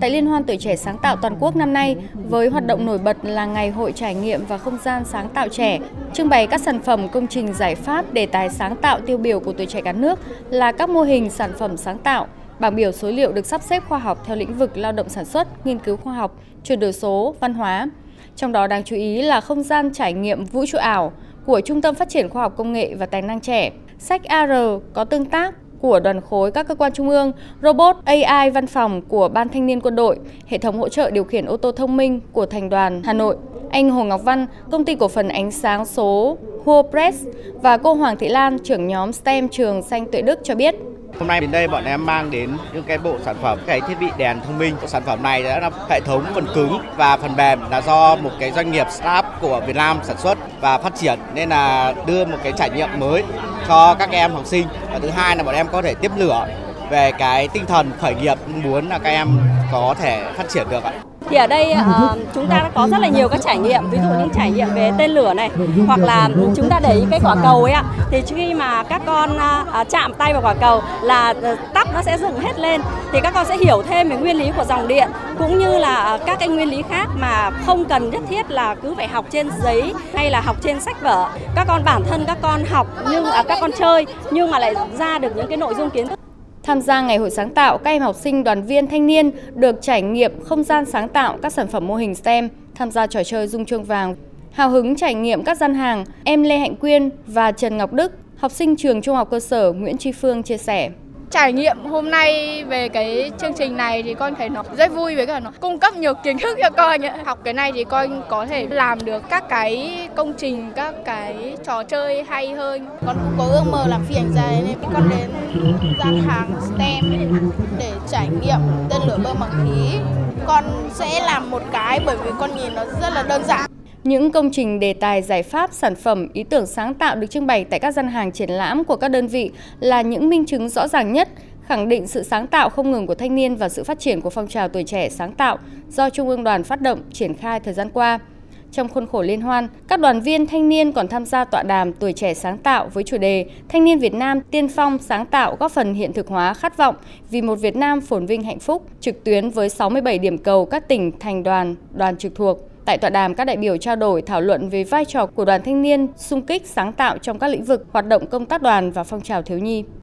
Tại Liên hoan tuổi trẻ sáng tạo toàn quốc năm nay, với hoạt động nổi bật là Ngày hội trải nghiệm và không gian sáng tạo trẻ, trưng bày các sản phẩm công trình giải pháp đề tài sáng tạo tiêu biểu của tuổi trẻ cả nước là các mô hình sản phẩm sáng tạo, bảng biểu số liệu được sắp xếp khoa học theo lĩnh vực lao động sản xuất, nghiên cứu khoa học, chuyển đổi số, văn hóa. Trong đó đáng chú ý là không gian trải nghiệm vũ trụ ảo của Trung tâm Phát triển Khoa học Công nghệ và Tài năng trẻ, sách AR có tương tác của đoàn khối các cơ quan trung ương, robot AI văn phòng của Ban Thanh niên Quân đội, hệ thống hỗ trợ điều khiển ô tô thông minh của Thành đoàn Hà Nội. Anh Hồ Ngọc Văn, công ty cổ phần ánh sáng số Hua Press và cô Hoàng Thị Lan, trưởng nhóm STEM trường Xanh Tuệ Đức cho biết. Hôm nay đến đây bọn em mang đến những cái bộ sản phẩm, cái thiết bị đèn thông minh. Sản phẩm này đã là hệ thống phần cứng và phần mềm là do một cái doanh nghiệp startup của Việt Nam sản xuất và phát triển nên là đưa một cái trải nghiệm mới cho các em học sinh. Và thứ hai là bọn em có thể tiếp lửa về cái tinh thần khởi nghiệp muốn là các em có thể phát triển được ạ. Thì ở đây uh, chúng ta đã có rất là nhiều các trải nghiệm, ví dụ những trải nghiệm về tên lửa này, hoặc là chúng ta để ý cái quả cầu ấy ạ. Thì khi mà các con uh, chạm tay vào quả cầu là tắp nó sẽ dựng hết lên, thì các con sẽ hiểu thêm về nguyên lý của dòng điện cũng như là các cái nguyên lý khác mà không cần nhất thiết là cứ phải học trên giấy hay là học trên sách vở. Các con bản thân các con học nhưng uh, các con chơi nhưng mà lại ra được những cái nội dung kiến thức Tham gia Ngày hội sáng tạo, các em học sinh đoàn viên thanh niên được trải nghiệm không gian sáng tạo các sản phẩm mô hình STEM, tham gia trò chơi dung chuông vàng. Hào hứng trải nghiệm các gian hàng, em Lê Hạnh Quyên và Trần Ngọc Đức, học sinh trường Trung học cơ sở Nguyễn Tri Phương chia sẻ. Trải nghiệm hôm nay về cái chương trình này thì con thấy nó rất vui với cả nó cung cấp nhiều kiến thức cho con ấy. Học cái này thì con có thể làm được các cái công trình, các cái trò chơi hay hơn. Con cũng có ước mơ làm phi hành gia nên con đến gian hàng STEM để trải nghiệm tên lửa bơm bằng khí. Con sẽ làm một cái bởi vì con nhìn nó rất là đơn giản. Những công trình đề tài giải pháp, sản phẩm, ý tưởng sáng tạo được trưng bày tại các gian hàng triển lãm của các đơn vị là những minh chứng rõ ràng nhất khẳng định sự sáng tạo không ngừng của thanh niên và sự phát triển của phong trào tuổi trẻ sáng tạo do Trung ương đoàn phát động triển khai thời gian qua. Trong khuôn khổ liên hoan, các đoàn viên thanh niên còn tham gia tọa đàm tuổi trẻ sáng tạo với chủ đề Thanh niên Việt Nam tiên phong sáng tạo góp phần hiện thực hóa khát vọng vì một Việt Nam phồn vinh hạnh phúc trực tuyến với 67 điểm cầu các tỉnh, thành đoàn, đoàn trực thuộc. Tại tọa đàm, các đại biểu trao đổi thảo luận về vai trò của đoàn thanh niên sung kích sáng tạo trong các lĩnh vực hoạt động công tác đoàn và phong trào thiếu nhi.